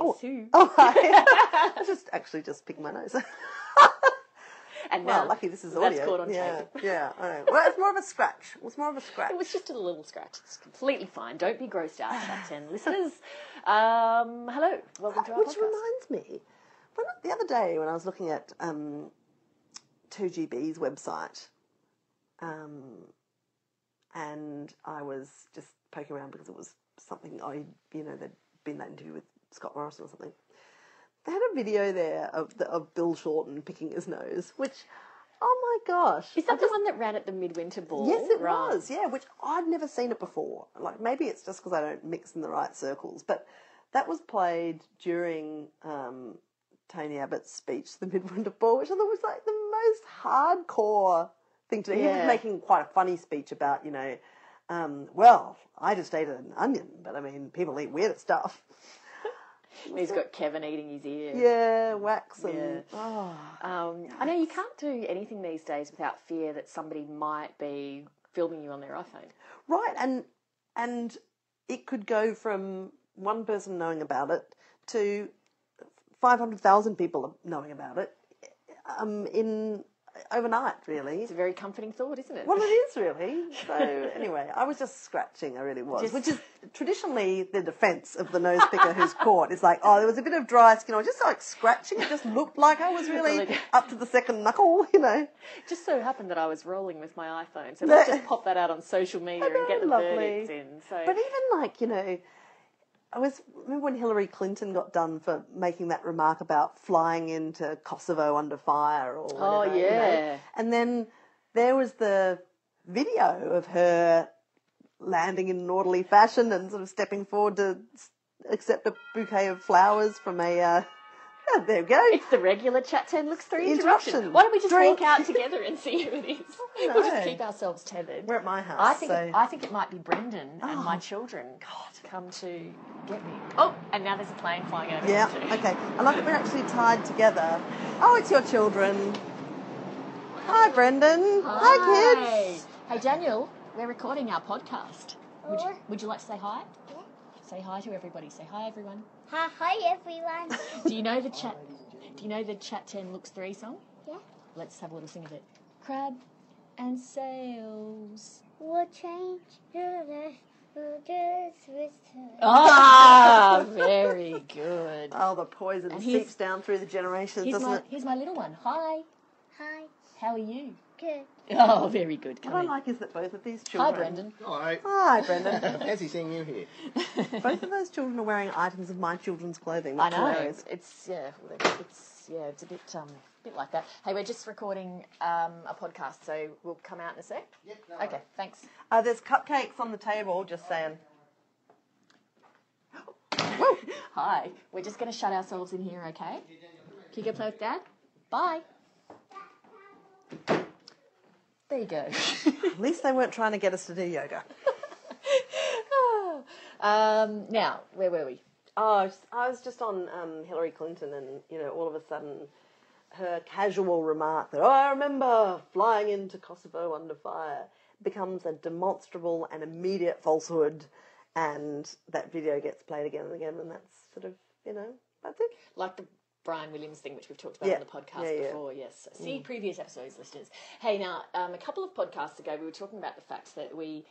Guess who? Oh, hi. I just actually just picked my nose. and well, now lucky this is that's audio. caught on yeah, tape. yeah. I know. Well, it's more of a scratch. It was more of a scratch. It was just a little scratch. It's completely fine. Don't be grossed out, 10 listeners. Um, hello. Welcome to our Which podcast. reminds me, when, the other day when I was looking at um, 2GB's website, um, and I was just poking around because it was something I, you know, they'd been that interview with Scott Morrison or something. They had a video there of the, of Bill Shorten picking his nose, which, oh my gosh, Is that the one that ran at the Midwinter Ball? Yes, it Right. was. Yeah, which I'd never seen it before. Like maybe it's just because I don't mix in the right circles, but that was played during um, Tony Abbott's speech, the Midwinter Ball, which I thought was like the most hardcore thing to do. He was making quite a funny speech about, you know, um, well, I just ate an onion, but I mean, people eat weird stuff. He's got Kevin eating his ear. Yeah, wax and Yeah. oh, Um, I know you can't do anything these days without fear that somebody might be filming you on their iPhone. Right, and and it could go from one person knowing about it to five hundred thousand people knowing about it um, in overnight. Really, It's a very comforting thought, isn't it? well, it is really. So anyway, I was just scratching. I really was, Just- which is traditionally the defence of the nose picker who's caught. Is like, oh, there was a bit of dry skin. I was just like scratching. It just looked like I was really up to the second knuckle. You know. just so happened that I was rolling with my iPhone, so let's just pop that out on social media and get the Lovely. verdicts in. So But even like, you know, I was remember when Hillary Clinton got done for making that remark about flying into Kosovo under fire or whatever, Oh, you know. yeah. And then there was the video of her landing in an orderly fashion and sort of stepping forward to accept a bouquet of flowers from a uh, yeah, there we go. It's the regular Chat 10 Looks 3 interruption. Interruption. Why don't we just Drink. walk out together and see who it is? We'll just keep ourselves tethered. We're at my house. I think so. it, I think it might be Brendan and my Oh. children come to get me. Oh, and now there's a plane flying over. Yeah, okay. I like that we're actually tied together. Oh, it's your children. Hi, Brendan. Hi, kids. Hey, Daniel, we're recording our podcast. Would you, oh. would you like to say hi? Say hi to everybody. Say hi, everyone. Hi, hi everyone. Do you know the chat? Do you know the Chat Ten Looks Three song? Yeah. Let's have a little sing of it. Crabb and Sales. We'll change your life. Just return. Ah, very good. Oh, the poison And seeps down through the generations, Here's doesn't my it? here's my little one. Hi. Hi. How are you? Good. Oh, very good. What Come I in. like is that both of these children. Hi, children. Brendan. Hi. Hi, Brendan. Fancy seeing you here. both of those children are wearing items of my children's clothing. I That's know. hilarious. It's yeah. It's yeah. It's a bit um bit like that. Hey, we're just recording um a podcast, so we'll come out in a sec. Yep, no Okay. Thanks. Uh, there's cupcakes on the table, just saying. Hi. We're just going to shut ourselves in here, okay? Can you go play with Dad? Bye. There you go. At least they weren't trying to get us to do yoga. um, now, where were we? Oh, I was- I was just on um, Hillary Clinton, and you know, all of a sudden, her casual remark that "Oh, I remember flying into Kosovo under fire" becomes a demonstrable and immediate falsehood, and that video gets played again and again, and that's sort of you know that's it. Like the Brian Williams thing, which we've talked about Yeah. on the podcast Yeah, yeah. before. Yes. See previous episodes, listeners. Hey, now, um, a couple of podcasts ago, we were talking about the fact that we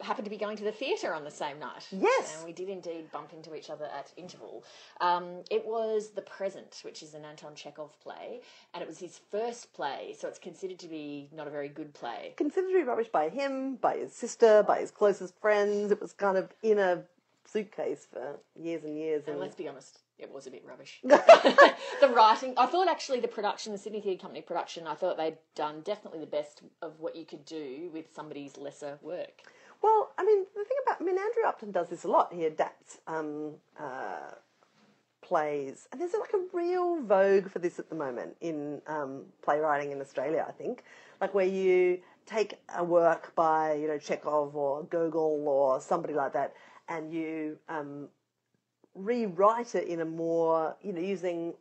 happened to be going to the theatre on the same night. Yes. And we did indeed bump into each other at interval. Um, it was The Present, which is an Anton Chekhov play, and it was his first play, so it's considered to be not a very good play. Considered to be rubbish by him, by his sister, by his closest friends. It was kind of in a suitcase for years and years. And And let's be honest, it was a bit rubbish. the writing, I thought actually the production, the Sydney Theatre Company production, I thought they'd done definitely the best of what you could do with somebody's lesser work. Well, I mean, the thing about, I mean, Andrew Upton does this a lot. He adapts um, uh, plays, and there's like a real vogue for this at the moment in um, playwriting in Australia. I think, like where you take a work by you know Chekhov or Gogol or somebody like that, and you um, rewrite it in a more you know using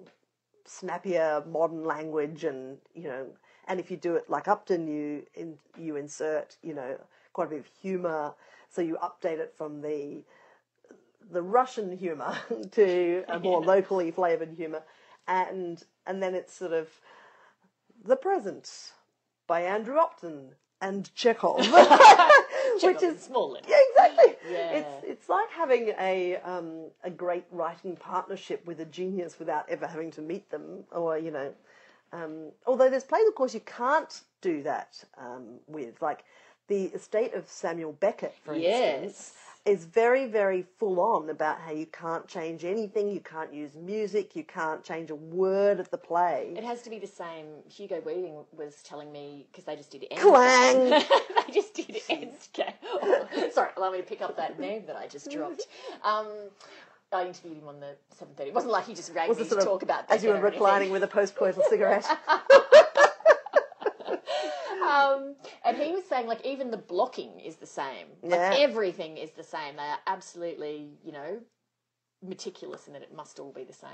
snappier modern language and you know and if you do it like Upton you in, you insert you know quite a bit of humor. So you update it from the the Russian humour to a more locally flavoured humour, and and then it's sort of the present by Andrew Upton and Chekhov, which is small yeah, exactly. Yeah. It's it's like having a um, a great writing partnership with a genius without ever having to meet them, or you know. Um, although there's plays, of course, you can't do that um, with, like the estate of Samuel Beckett, for instance, Yes. Is very, very full on about how you can't change anything, you can't use music, you can't change a word of the play. It has to be the same. Hugo Weaving was telling me because they just did end. Clang! they just did end. Oh, sorry, allow me to pick up that name that I just dropped. Um, I interviewed him on the seven thirty. It wasn't like he just rang Was me to of talk about as you were or anything. reclining with a post-coital cigarette? Um, and he was saying like even the blocking is the same. Like Yeah. everything is the same. They are absolutely, you know, meticulous in that it must all be the same.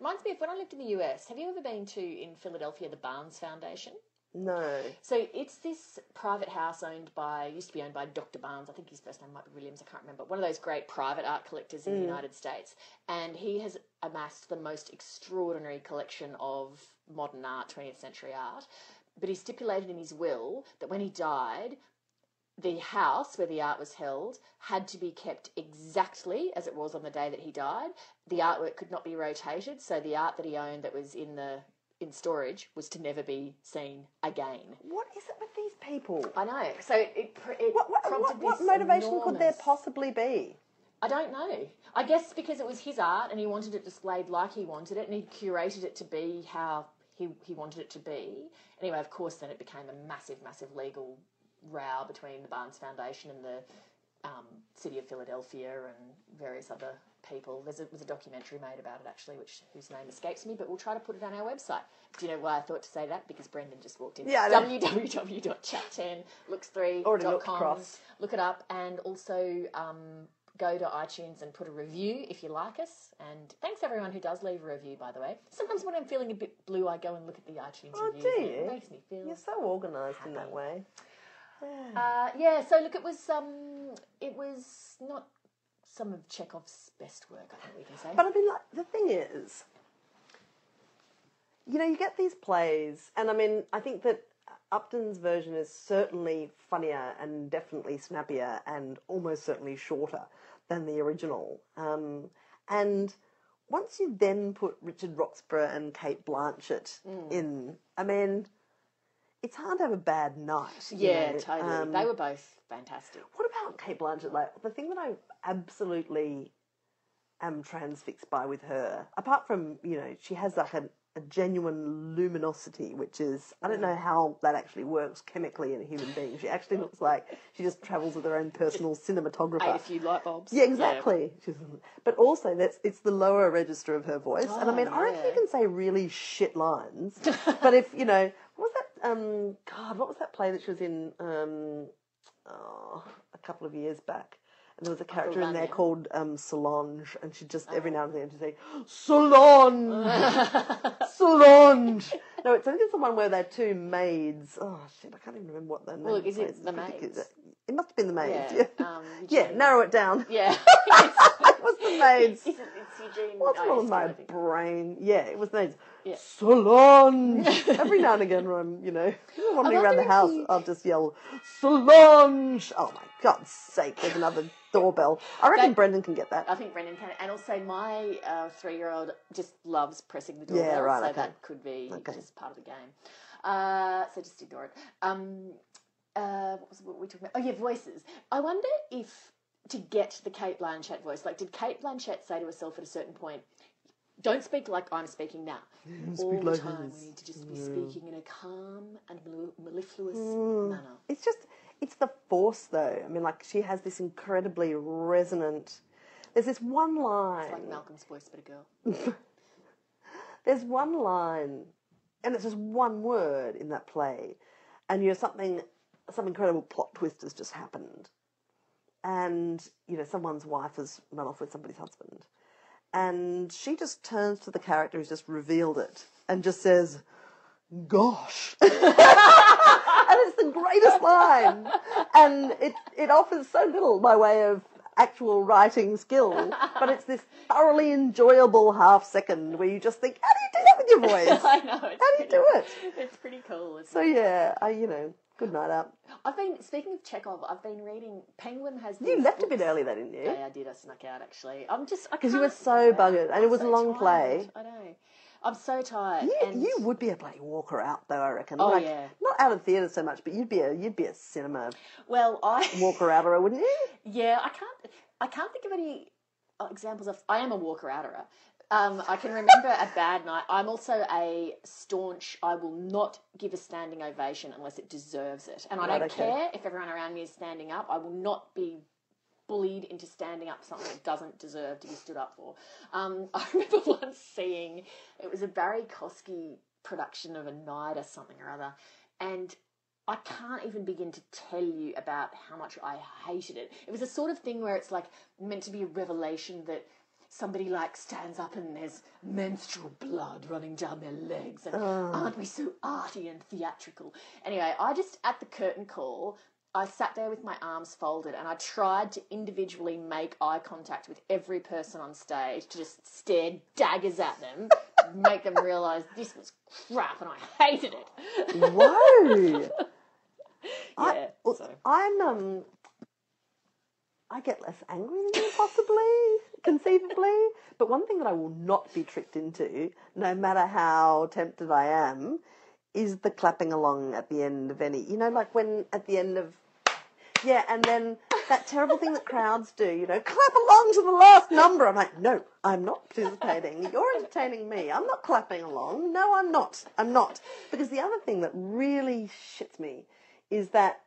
Reminds me of when I lived in the US. Have you ever been to in Philadelphia the Barnes Foundation? no. So it's this private house owned by, used to be owned by Dr. Barnes. I think his first name might be Williams. I can't remember. One of those great private art collectors in the United States, and he has amassed the most extraordinary collection of modern art, 20th century art. But he stipulated in his will that when he died, the house where the art was held had to be kept exactly as it was on the day that he died. The artwork could not be rotated, so the art that he owned that was in the in storage was to never be seen again. What is it with these people? I know. So it it, it What, what, what, what motivation could there possibly be? I don't know. I guess because it was his art and he wanted it displayed like he wanted it and he curated it to be how he, he wanted it to be. Anyway, of course, then it became a massive, massive legal row between the Barnes Foundation and the um, city of Philadelphia and various other people. There's a, was a documentary made about it actually, which whose name escapes me, but we'll try to put it on our website. Do you know why I thought to say that? Because Brendan just walked in. Yeah, I know. www.chat10looks3.com. Already looked. Look it up and also um, go to iTunes and put a review if you like us. And thanks everyone who does leave a review, by the way. Sometimes when I'm feeling a bit blue, I go and look at the iTunes Oh, reviews. do you? It makes me feel. You're so organised in that way. Uh, yeah. So look, it was um, it was not some of Chekhov's best work. I think we can say. But I mean, like, the thing is, you know, you get these plays, and I mean, I think that Upton's version is certainly funnier and definitely snappier and almost certainly shorter than the original. Um, and once you then put Richard Roxburgh and Cate Blanchett Mm. in, I mean, it's hard to have a bad night. yeah, know. totally. Um, they were both fantastic. what about Cate Blanchett? Like the thing that I absolutely am transfixed by with her, apart from you know she has like a, a genuine luminosity, which is I don't know how that actually works chemically in a human being. She actually looks like she just travels with her own personal cinematographer. A few light bulbs. Yeah, exactly. She's, but also, that's it's the lower register of her voice, and I Oh, mean, I reckon you can say really shit lines. but if you know, what was that? Um, God, what was that play that she was in? Um, oh, a couple of years back. And there was a character in there called um, Solange, and she just Oh. every now and then she'd say Solange, Solange. No, it's I think it's the one where they're two maids. Oh shit, I can't even remember what their name. Well, is it the maids? It must have been the maids. Yeah. Yeah, Um, yeah. Eugene- narrow it down. Yeah. it was the maids. It's, it's Eugene. What's wrong with my I think. brain? Yeah, it was names. Yeah. Solange. Every now and again, when I'm, you know, wandering around wonder the if house, you- I'll just yell, Solange. Oh my God's sake! There's another doorbell. I reckon That- Brendan can get that. I think Brendan can, and also my uh, three-year-old just loves pressing the doorbell, Yeah, right, so okay. that could be Okay. just part of the game. Uh, so just ignore it. Um, uh, what was what were we talking about? Oh yeah, voices. I wonder if to get the Cate Blanchett voice, like, did Cate Blanchett say to herself at a certain point? Don't speak like I'm speaking now. All speak the like time, this. we need to just be speaking in a calm and mellifluous Mm. manner. It's just, it's the force though. I mean, like she has this incredibly resonant. There's this one line. It's like Malcolm's voice, but a girl. There's one line, and it's just one word in that play, and you know something, some incredible plot twist has just happened, and you know someone's wife has run off with somebody's husband, and she just turns to the character who's just revealed it and just says, "Gosh." and it's the greatest line, and it it offers so little by way of actual writing skill, but it's this thoroughly enjoyable half second where you just think, how do you do that with your voice? I know. How do you pretty- do it? It's pretty cool. Isn't So it? yeah, I, you know, good night out. I've been speaking of Chekhov. I've been reading. Penguin has. You left a bit early, though, didn't you? Yeah, I did. I snuck out actually. I'm just Because you were so buggered, and it was a long play. I know. I'm so tired. You, and you would be a bloody walker out, though. I reckon. Oh, like, yeah. Not out of theatre so much, but you'd be a you'd be a cinema well, I walker outer, wouldn't you? Yeah, I can't. I can't think of any uh, examples of. I am a walker outerer. Um, I can remember a bad night. I'm also a staunch. I will not give a standing ovation unless it deserves it, and I Right, don't okay. care if everyone around me is standing up. I will not be bullied into standing up for something that doesn't deserve to be stood up for. Um, I remember once seeing it was a Barrie Kosky production of a night or something or other, and I can't even begin to tell you about how much I hated it. It was a sort of thing where it's like meant to be a revelation that somebody like stands up and there's menstrual blood running down their legs and aren't we so arty and theatrical? Anyway, I just at the curtain call I sat there with my arms folded and I tried to individually make eye contact with every person on stage to just stare daggers at them, make them realise this was crap and I hated it. Whoa! I, Yeah, well, so. I'm um, I get less angry than you, possibly, conceivably. But one thing that I will not be tricked into, no matter how tempted I am, is the clapping along at the end of any. You know, like when at the end of. Yeah, and then that terrible thing that crowds do, you know, clap along to the last number. I'm like, no, I'm not participating. You're entertaining me. I'm not clapping along. No, I'm not. I'm not. Because the other thing that really shits me is that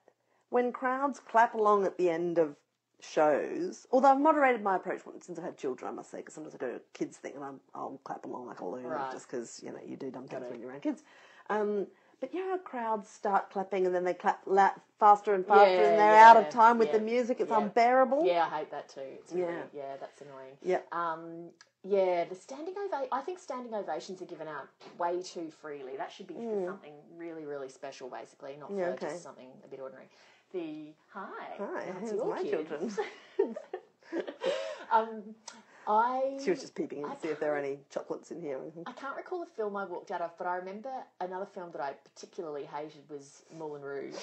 when crowds clap along at the end of shows, although I've moderated my approach since I've had children, I must say, because sometimes I do a kids thing and I'm, I'll clap along like a loon Right. just because, you know, you do dumb things when you're around kids. Um, but you know how crowds start clapping and then they clap la- faster and faster Yeah, and they're out of time with yeah, the music. It's yeah. unbearable. Yeah, I hate that too. It's really, Yeah. yeah, that's annoying. Yep. Um, yeah, the standing ovation. I think standing ovations are given out way too freely. That should be for something really, really special, basically, not for. Yeah, okay. just something a bit ordinary. The hi, Hi, that's your my kid. children. Um, I She was just peeping in to see if there are any chocolates in here. I can't recall a film I walked out of, but I remember another film that I particularly hated was Moulin Rouge,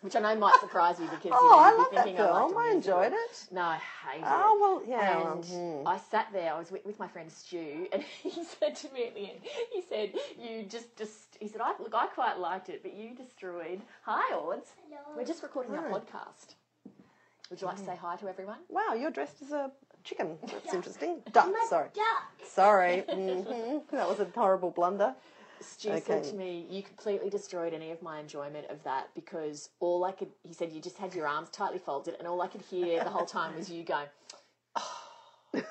which I know might surprise you because Oh, you know, I you'd love be that thinking film. I, liked a I musical. enjoyed it. No, I hated it. Oh, well, yeah. well, And hmm. I sat there. I was with, with my friend Stu, and he said to me at the end, he said, "You just, just," he said, "I look, I quite liked it, but you destroyed." Hi, Ords. We're just recording our podcast. Would you like to say hi to everyone? Wow, you're dressed as a chicken. That's interesting. Duck, sorry. Duck. Sorry. hmm That was a horrible blunder. Stu said to me, "You completely destroyed any of my enjoyment of that because all I could," he said, "You just had your arms tightly folded, and all I could hear the whole time was you going."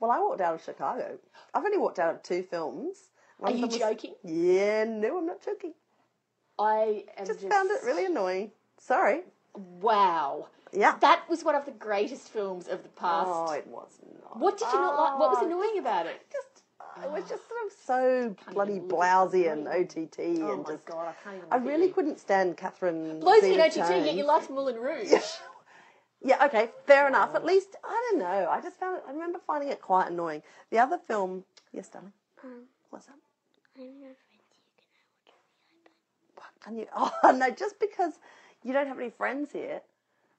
Well, I walked out of Chicago. I've only walked out of two films. One Are you was- joking? Yeah, no, I'm not joking. I am Just, just, found it really annoying. Sorry. wow. Yeah. That was one of the greatest films of the past. Oh, it was not. what did you not like? What was Oh, annoying about it? Just, it was just sort of so bloody even look at blousy and OTT Oh and my just. god, I can't even. I really you. couldn't stand Catherine. Blows and OTT, Zeta-Jones. yet you liked Moulin Rouge. Yeah, okay, fair enough. At least I don't know. I just found it. I remember finding it quite annoying. The other film, yes, darling. Um, What's that? I'm your friend. You can What can you? Oh no, just because you don't have any friends here.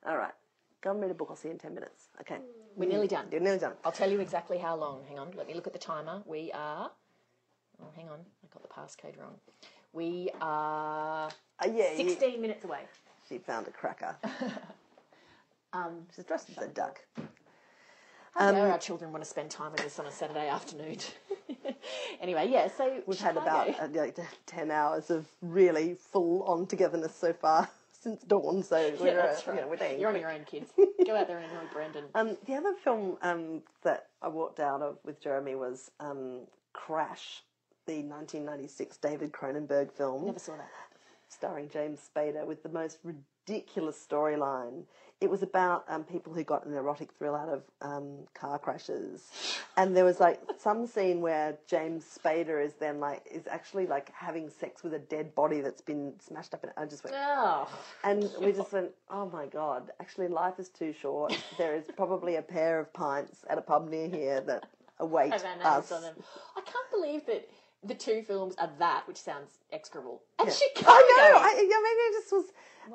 All right, go and read a book. I'll see you in ten minutes. Okay, We're nearly done. you're nearly done. I'll tell you exactly how long. Hang on, let me look at the timer. We are. Oh, hang on, I got the passcode wrong. We are Uh, yeah, you, 16 minutes away. she found a cracker. Um, She's dressed as a duck. how dare our children want to spend time with us on a Saturday afternoon? anyway, yeah. So We've had about uh, like ten hours of really full on togetherness so far since dawn. So Yeah, we're, that's uh, right. you know, we're doing You're on your own, kids. Go out there and annoy Brendan. Um, the other film um, that I walked out of with Jeremy was um, Crash, the 1996 David Cronenberg film Never saw that. starring James Spader with the most ridiculous storyline. It was about um, people who got an erotic thrill out of um, car crashes, and there was like some scene where James Spader is then like is actually like having sex with a dead body that's been smashed up. And I just went, Oh. and we just went, oh my god! Actually, life is too short. There is probably a pair of pints at a pub near here that await Have our names us. on them. I can't believe that the two films are that, which sounds execrable. And Yeah. Chicago. I know. I, yeah, maybe I just was.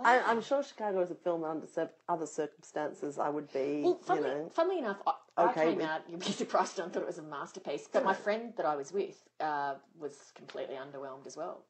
I, Wow. I'm sure Chicago is a film under other circumstances. I would be, Well, you funnily, know. funnily enough, I, I came with- out, you'd be surprised, I thought it was a masterpiece. But my friend that I was with uh, was completely underwhelmed as well.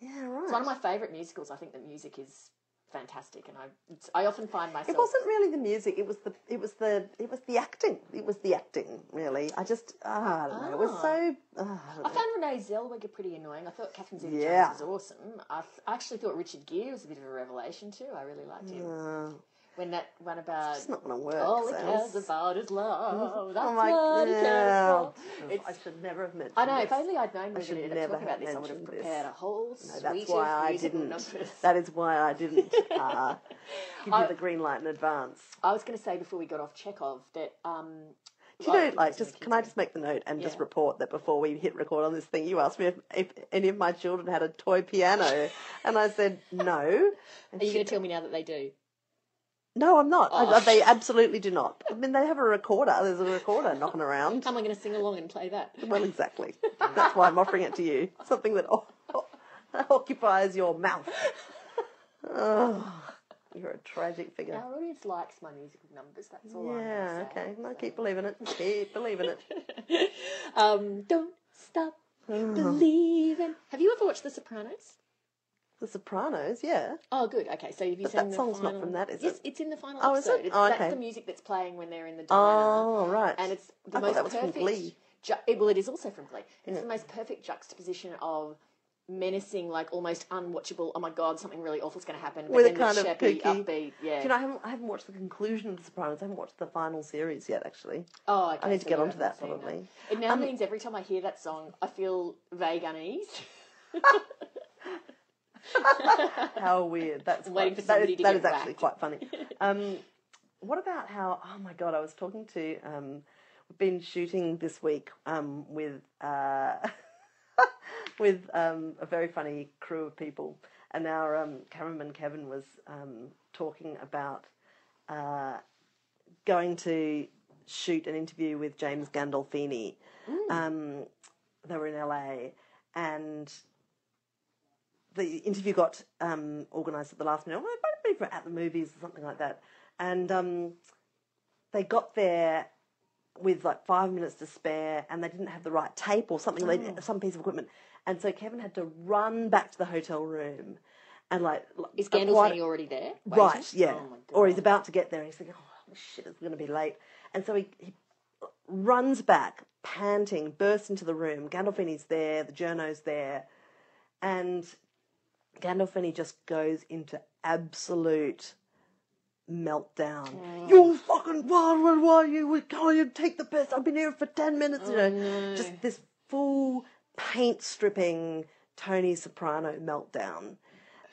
Yeah, right. It's one of my favourite musicals. I think the music is fantastic, and I, it's, I often find myself. It wasn't really the music. It was the. It was the. It was the acting. It was the acting. Really, I just. Ah, I don't know. It was Ah. so. ah, I I found Renee Zellweger pretty annoying. I thought Catherine Zeta-Jones Yeah. was awesome. I, th- I actually thought Richard Gere was a bit of a revelation too. I really liked him. Ah, When that one about it's not going to work. all he Sales. cares about is love. That's Oh my what he cares yeah. It's I should never have mentioned I know. this. If only I'd known we were should going to never talk about this, I would have mentioned this. prepared a whole No, suite that's of why I didn't. numbers. That is why I didn't uh, give I- you the green light in advance. I was going to say before we got off Chekhov that um, Do you know, like, just can I just make the note and just report that before we hit record on this thing, you asked me if, if any of my children had a toy piano, and I said no. And Are you she- going to tell me now that they do? No, I'm not. I- Oh. they absolutely do not. I mean, they have a recorder. There's a recorder knocking around. How am I going to sing along and play that? Well, exactly. That's why I'm offering it to you. Something that o- o- occupies your mouth. Oh, you're a tragic figure. Our audience likes my musical numbers. That's all I'm Yeah, say. okay. No, keep believing it. Keep believing it. um, don't stop believing. Have you ever watched The Sopranos? The Sopranos, yeah. Oh, good. Okay, so have you But seen that the song's not from that, is yes, it? it's in the final Oh, is episode. it? It's, Oh, That's the music that's playing when they're in the diner. Oh, right. and it's the I most that was from perfect. Glee. Ju- it- well, it is also from Glee. It's the most perfect juxtaposition of menacing, like almost unwatchable. Oh my god, something really awful's going to happen. But With a then kind the of sheppy, kooky- upbeat. Yeah. Do you know, I haven't, I haven't watched the conclusion of The Sopranos. I haven't watched the final series yet, actually. oh, okay, I need to get onto that, probably. It now Um, means every time I hear that song, I feel vague unease. How weird. That's Waiting quite, for somebody is, that is actually quite funny. Um, what about how? Oh my god! I was talking to. Um, we've been shooting this week um, with uh, with um, a very funny crew of people, and our um, cameraman Kevin was um, talking about uh, going to shoot an interview with James Gandolfini. Um, they were in LA, and the interview got um, organised at the last minute. Well, it might be at the movies or something like that. And um, they got there with like five minutes to spare, and they didn't have the right tape or something, they some piece of equipment. And so Kevin had to run back to the hotel room, and like Is Gandolfini already there? waiting? Right, yeah. Oh or he's about to get there and he's thinking, oh shit, it's going to be late. And so he, he runs back, panting, bursts into the room. Gandolfini's there, the journo's there. And Gandolfini just goes into absolute meltdown. Mm. You fucking, why, why, why, you, can't you take the piss? I've been here for 10 minutes, you oh, know. Just this full paint stripping Tony Soprano meltdown.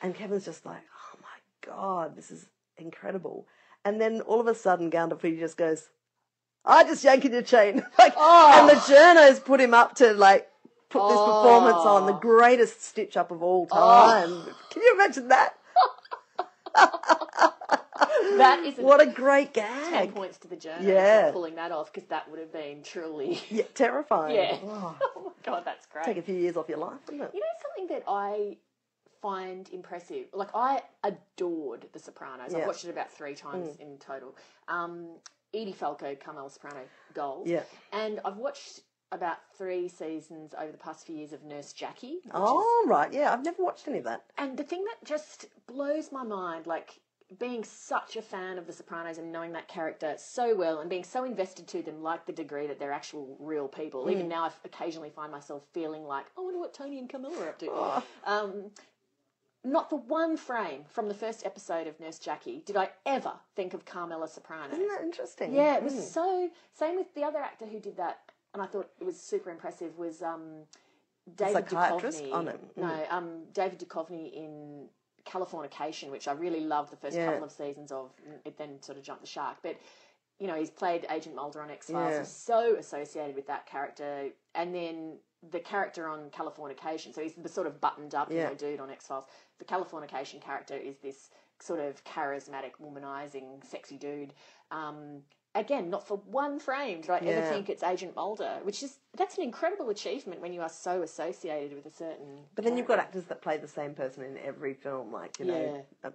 And Kevin's just like, oh my God, this is incredible. And then all of a sudden, Gandolfini just goes, I just yanking your chain. like, oh. And the oh. journos put him up to like put this performance on, the greatest stitch up of all time. Can you imagine that? that is What a great ten gag. points to the journey Yeah. for pulling that off because that would have been truly. Yeah, terrifying. Yeah. Oh, oh my god, that's great. take a few years off your life, wouldn't it? You know something that I find impressive? Like I adored The Sopranos. Yeah. I've watched it about three times in total. Um, Edie Falco, Carmel Soprano, gold. Yeah. And I've watched about three seasons over the past few years of Nurse Jackie. Which is, Oh, right. Yeah, I've never watched any of that. and the thing that just blows my mind, like being such a fan of The Sopranos and knowing that character so well and being so invested to them, like the degree that they're actual real people. Even hmm. now, I occasionally find myself feeling like, I wonder what Tony and Camilla are up to. Ah. Um, not for one frame from the first episode of Nurse Jackie did I ever think of Carmela Soprano. Isn't that interesting? Yeah, it was hmm. so. Same with the other actor who did that, and I thought it was super impressive. Was um, David Psychiatrist? Duchovny. Oh, no. no, um, David Duchovny in Californication, which I really loved the first Yeah. couple of seasons of. It then sort of jumped the shark, but you know he's played Agent Mulder on X Files. Yeah. He's so associated with that character, and then the character on Californication. So he's the sort of buttoned up, you know, dude on X Files. The Californication character is this sort of charismatic, womanizing, sexy dude. Um, again, not for one frame did I ever Yeah. think it's Agent Mulder, which is that's an incredible achievement when you are so associated with a certain. But then you've got character. actors that play the same person in every film, like you know uh,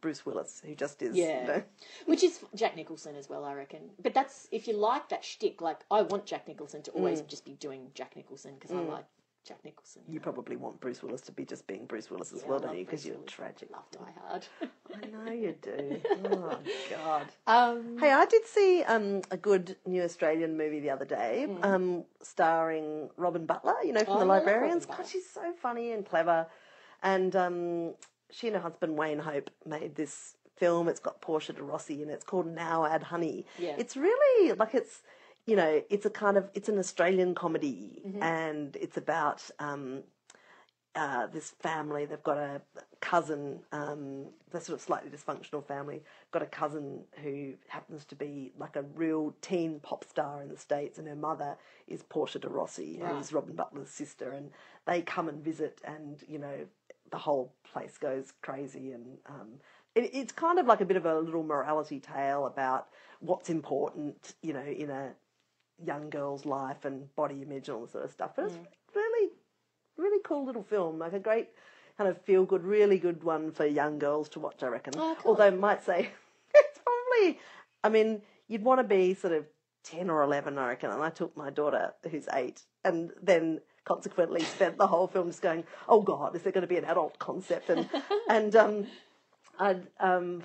Bruce Willis, who just is. Yeah. you know, which is Jack Nicholson as well, I reckon. But that's if you like that shtick. Like I want Jack Nicholson to always just be doing Jack Nicholson because I like Jack Nicholson. you probably want Bruce Willis to be just being Bruce Willis as Yeah, well, don't you? Because you're Willis. tragic. Love Die Hard. I know you do. Oh God. um, Hey, I did see um, a good new Australian movie the other day, Mm. um, starring Robyn Butler. You know, from Oh, the yeah, I love Librarians. God, she's so funny and clever. And um, she and her husband Wayne Hope made this film. It's got Portia de Rossi in it. It's called Now Add Honey. Yeah. It's really like it's. You know, it's a kind of it's an Australian comedy, Mm-hmm. and it's about um, uh, this family. They've got a cousin, um, they're sort of slightly dysfunctional family. Got a cousin who happens to be like a real teen pop star in the States, and her mother is Portia de Rossi, who's Robyn Butler's sister. And they come and visit, and you know, the whole place goes crazy. And um, it, it's kind of like a bit of a little morality tale about what's important, you know, in a young girl's life and body image and all this sort of stuff. But it's really really cool little film, like a great kind of feel good, really good one for young girls to watch, I reckon. Oh, cool. Although I might say it's probably, I mean, you'd want to be sort of 10 or 11, I reckon. And I took my daughter, who's eight, and then consequently spent the whole film just going, oh God, is there going to be an adult concept? And, and, um, I'd, um,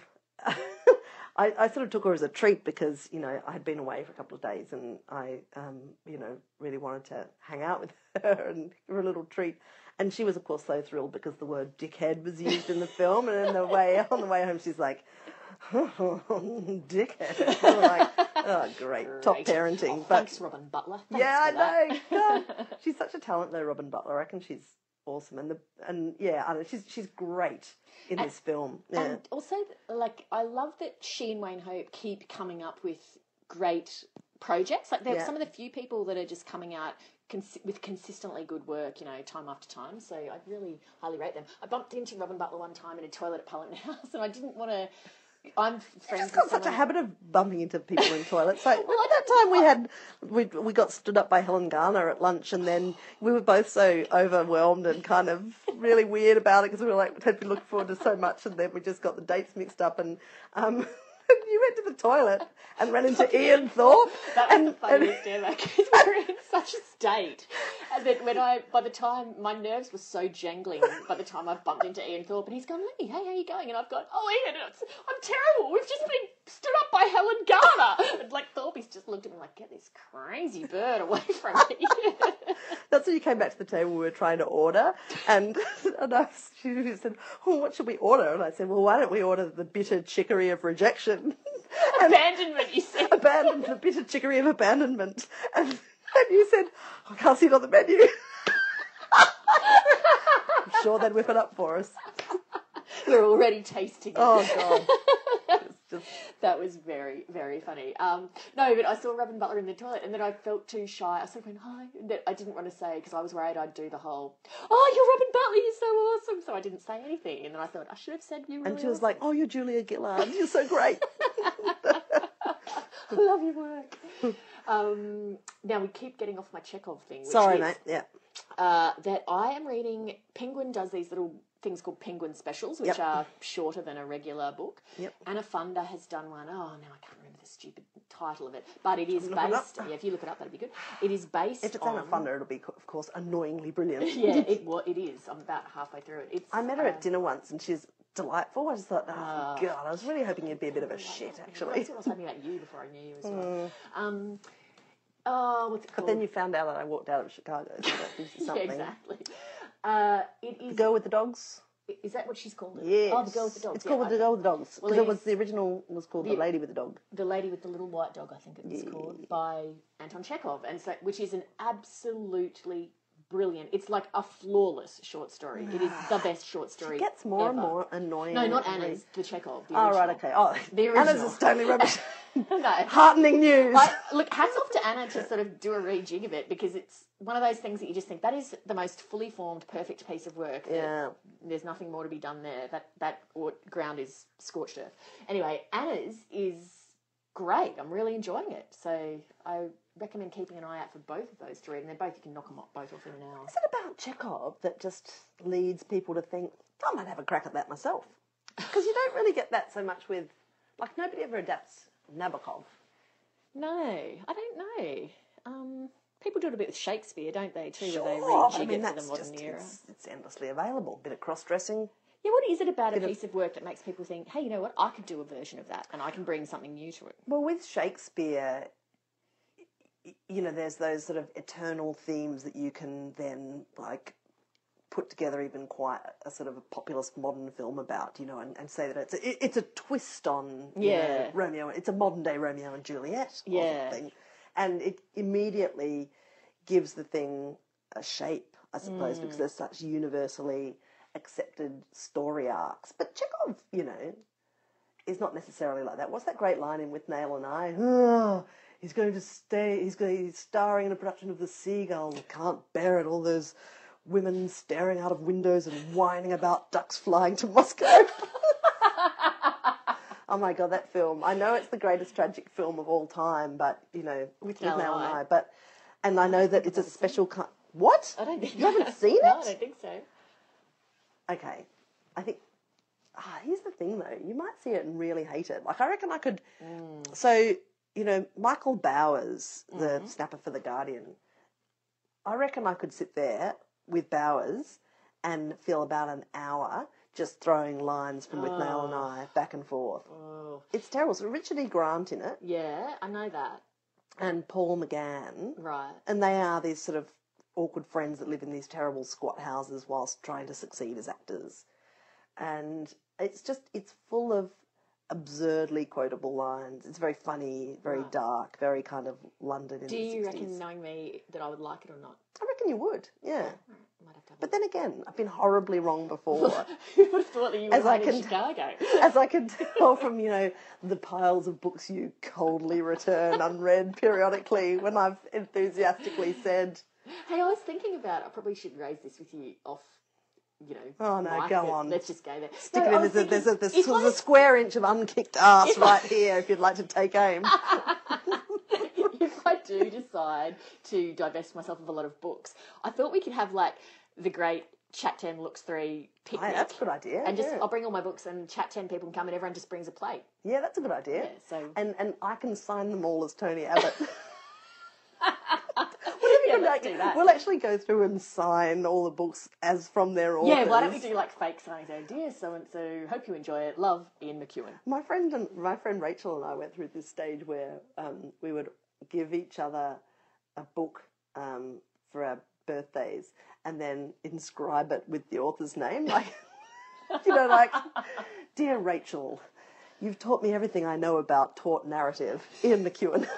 I, I sort of took her as a treat because, you know, I had been away for a couple of days and I, um, you know, really wanted to hang out with her and give her a little treat. And she was, of course, so thrilled because the word dickhead was used in the film. And in the way, on the way home, she's like, dickhead. I'm like, oh, great. Top parenting. Oh, but thanks, Robyn Butler. Thanks yeah. I know. She's such a talent, though, Robyn Butler. I reckon she's awesome. And the and yeah, I know, she's she's great in this film. Yeah. And also, like, I love that she and Wayne Hope keep coming up with great projects. Like, they're Yeah. some of the few people that are just coming out cons- with consistently good work, you know, time after time. So I really highly rate them. I bumped into Robyn Butler one time in a toilet at Parliament House, and I didn't want to. I'm friends I've got such a habit of bumping into people in toilets. Like at that time, we had we we got stood up by Helen Garner at lunch, and then we were both so overwhelmed and kind of really weird about it because we were like had been looking forward to so much, and then we just got the dates mixed up, and um, you went to the toilet and ran into Ian Thorpe, That was and, the funniest ever because we were in such a state. And then when I, by the time my nerves were so jangling, by the time I bumped into Ian Thorpe, and he's gone, hey, how are you going? And I've gone, oh, Ian, it's, I'm terrible. We've just been stood up by Helen Garner. And like Thorpe, he's just looked at me like, get this crazy bird away from me. That's when you came back to the table we were trying to order, and and I she said, "Oh, what should we order?" And I said, "Well, why don't we order the bitter chicory of rejection?" And Abandonment, you said. abandoned the bitter chicory of abandonment, and, and you said, "I can't see it on the menu." I'm sure they'd whip it up for us. We're already tasting it. Oh God, That was very, very funny. Um, no, but I saw Robyn Butler in the toilet, and then I felt too shy. I sort of went hi, then I didn't want to say because I was worried I'd do the whole, "Oh, you're Robyn Butler, you're so awesome." So I didn't say anything, and then I thought I should have said you. Really and she was awesome. like, "Oh, you're Julia Gillard. You're so great." "I love your work." um, now we keep getting off my Chekhov thing. Which Sorry, is, mate. Yeah, Uh, that I am reading. Penguin does these little things called Penguin specials, which Yep. are shorter than a regular book. Yep. Anna Funder has done one. Oh, now I can't remember the stupid title of it, but it is based. Yeah, if you look it up, that'd be good. It is based. if it's on, Anna Funder, it'll be, of course, annoyingly brilliant. Yeah, it wa it is. I'm about halfway through it. It's. I met her uh, at dinner once, and she's delightful. I just thought, oh Ah. god, I was really hoping you'd be a bit of a shit, actually. That's what I was hoping about you before I knew you as well. Um, oh, what's it called? But then you found out that I walked out of Chicago, so yeah, something. exactly. Uh, it is. Girl with the dogs. Is that what she's called? it? Yes. Oh, the girl with the dogs. It's yeah, called I- the girl with the dogs because Well, it it was the original was called the, the- lady with the dog. The Lady with the Little White Dog, I think it's called, by Anton Chekhov, and so which is an absolutely brilliant. It's like a flawless short story. It is the best short story. Gets more and more annoying. No, not Anna's. The Chekhov. The Oh right, okay. Oh, The Anna's is totally rubbish. no. Heartening news. I, look, hats off to Anna to sort of do a rejig of it because it's one of those things that you just think that is the most fully formed, perfect piece of work. Yeah. There's nothing more to be done there. That that ground is scorched earth. Anyway, Anna's is great. I'm really enjoying it. So I recommend keeping an eye out for both of those to read, and they're both you can knock them both off in an hour. Is it about Chekhov that just leads people to think I might have a crack at that myself? Because you don't really get that so much with, like nobody ever adapts Nabokov. No, I don't know. Um, people do it a bit with Shakespeare, don't they? Too, where they Sure, rejig I mean it for the modern just era. it's, it's endlessly available. Bit of cross dressing. Yeah, what is it about a piece of work that makes people think, hey, you know what, I could do a version of that and I can bring something new to it? Well, with Shakespeare, you know, there's those sort of eternal themes that you can then like put together even quite a sort of a populist modern film about, you know, and, and say that it's a, it's a twist on you know, Yeah. Romeo. It's a modern day Romeo and Juliet or Yeah. something, and it immediately gives the thing a shape, I suppose, because mm. there's such universally accepted story arcs. But Chekhov, you know, is not necessarily like that. What's that great line in Withnail and I? "Oh, ah, he's going to stay. He's going. He's starring in a production of The Seagull. Can't bear it. All those women staring out of windows and whining about ducks flying to Moscow. oh my god, that film! I know it's the greatest tragic film of all time, but you know, With, and Nail and I. But and I know that it's a special kind. What? I don't think you haven't seen it. No, I don't think so. Okay, I think. Ah, here's the thing though. You might see it and really hate it. Like I reckon I could. So you know, Michael Bowers, the snapper for the Guardian. I reckon I could sit there with Bowers and feel about an hour just throwing lines from Withnail and I back and forth. Oh. oh, It's terrible. So Richard E. Grant in it yeah, I know that. and Paul McGann, Right. and they are these sort of awkward friends that live in these terrible squat houses whilst trying to succeed as actors. And it's just it's full of absurdly quotable lines. It's very funny, very Right. dark, very kind of London in Do the you 60s. reckon, knowing me, that I would like it or not? I reckon you would, yeah. I might have to have a But then again, I've been horribly wrong before. Who would have thought that you would As I have in can- Chicago? As I can tell from, you know, the piles of books you coldly return unread periodically when I've enthusiastically said, hey, I was thinking about. I probably should raise this with you off. You know. Oh, no, go on. Let's just go there. Stick No, it in. There's, a, there's, a, thinking, there's, there's a square inch of unkicked ass If I- right here if you'd like to take aim. if I do decide to divest myself of a lot of books, I thought we could have like the great Chat 10 Looks 3 picnic. Hey, that's a good idea. And just, yeah. I'll bring all my books and Chat 10 people can come and everyone just brings a plate. yeah, that's a good idea. Yeah, so. And and I can sign them all as Tony Abbott. like- do that. We'll actually go through and sign all the books as from their authors. yeah, why don't we do like fake signs? Oh, dear so and so, hope you enjoy it. Love, Ian McEwan. My friend and my friend Rachel and I went through this stage where um, we would give each other a book um, for our birthdays and then inscribe it with the author's name, like you know, like dear Rachel, you've taught me everything I know about taught narrative. Ian McEwan.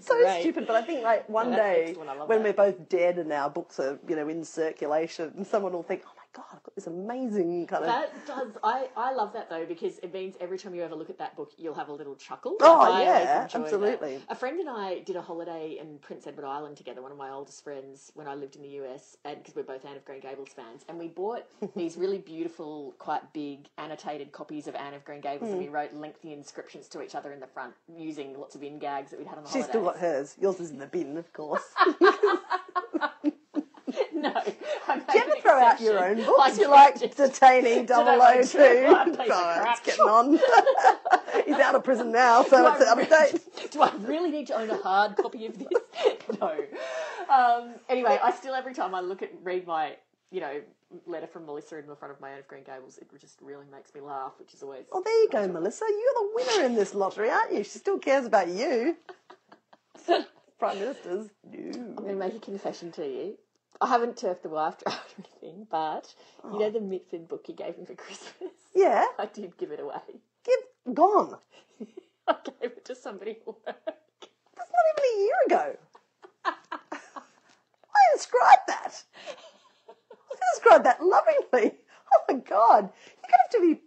So great. stupid, but I think like one day excellent, I love when we're both dead and our books are you know in circulation, someone will think, oh god, I've got this amazing kind of. That does. I, I love that though because it means every time you ever look at that book, you'll have a little chuckle. Oh, yeah, enjoy that. absolutely. A friend and I did a holiday in Prince Edward Island together. One of my oldest friends when I lived in the US, and because we're both Anne of Green Gables fans, and we bought these really beautiful, quite big annotated copies of Anne of Green Gables, and we Hmm. wrote lengthy inscriptions to each other in the front using lots of in gags that we'd had on the She's holidays. still got hers. Yours is in the bin, of course. no. Do you ever throw out your own books? I You're like detaining Don't 002. know, one piece of Oh, it's getting on. He's out of prison now, so it's of really- Do I really need to own a hard copy of this? no. Um, anyway, I still every time I look at read my you know letter from Melissa in the front of my Anne of Green Gables, it just really makes me laugh, which is always. Well, there you go, Melissa. You're the winner in this lottery, aren't you? She still cares about you. Prime Ministers. I'm going to make a confession to you. I haven't turfed the wife draft or anything, but you know oh. the Mitford book you gave me for Christmas. Yeah. I did give it away. Give gone. I gave it to somebody at work. That's not even a year ago. describe that? I can describe that lovingly. Oh my god, you're gonna have to be.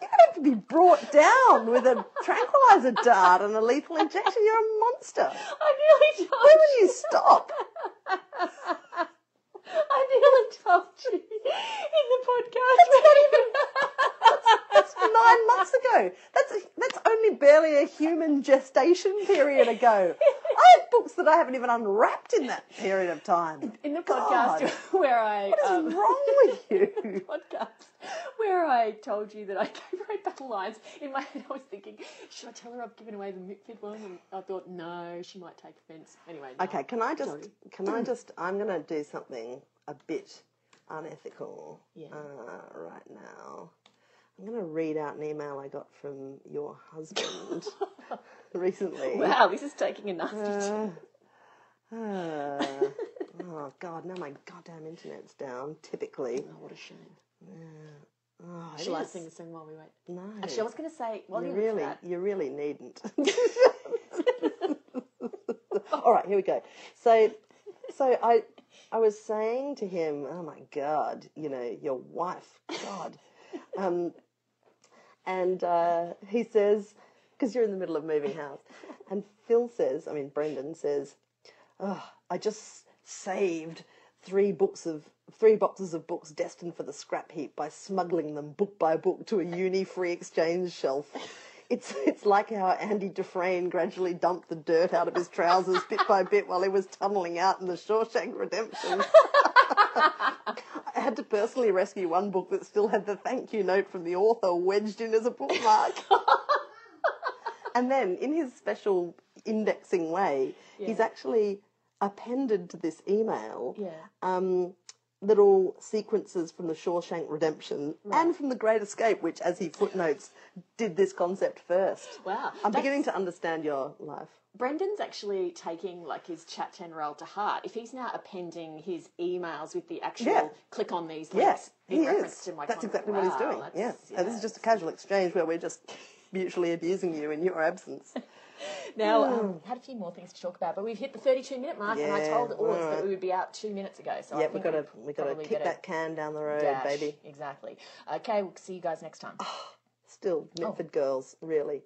You're gonna have to be brought down with a tranquilizer dart and a lethal injection. You're a monster. I nearly told When will you stop? I nearly told you in the podcast. That's not even nine months ago. That's that's only barely a human gestation period ago. I have books that I haven't even unwrapped in that period of time. in the God. podcast where I What is um, wrong with you? podcast where I told you that I gave a battle lines. In my head, I was thinking, should I tell her I've given away the Mitford one? And I thought, no, she might take offence. Anyway, no. Okay, can I just Sorry. can I just I'm gonna do something a bit unethical Yeah. uh, right now. I'm gonna read out an email I got from your husband recently. Wow, this is taking a nasty Uh, turn. uh, oh god, now my goddamn internet's down. Typically, Oh, what a shame. Oh, Shall I sing the song while we wait? No, Actually, I was going to say, while you you really, you really needn't. All right, here we go. So, so I, I was saying to him, "Oh my God, you know, your wife, God," um, and uh, he says, "Because you're in the middle of moving house," and Phil says, I mean Brendan says, oh, "I just saved three books of." Three boxes of books destined for the scrap heap by smuggling them book by book to a uni free exchange shelf. It's it's like how Andy Dufresne gradually dumped the dirt out of his trousers bit by bit while he was tunneling out in the Shawshank Redemption. I had to personally rescue one book that still had the thank you note from the author wedged in as a bookmark. and then, in his special indexing way, he's actually appended to this email Yeah. um, little sequences from the Shawshank Redemption and from The Great Escape, which, as he footnotes, did this concept first. Wow. I'm That's- beginning to understand your life. Brendan's actually taking like his chat general to heart. If he's now appending his emails with the actual Yeah. click on these Yes, links in he reference is. to my That's content. exactly what he's doing. Yeah. And this is just a casual exchange where we're just mutually abusing you in your absence. Now, um, had a few more things to talk about, but we've hit the 32 minute mark, and I told Oz that we would be out two minutes ago. So yeah, we've got to we got to kick better that can down the road, dash. baby. Exactly. Okay, we'll see you guys next time. Still, Mitford girls, really.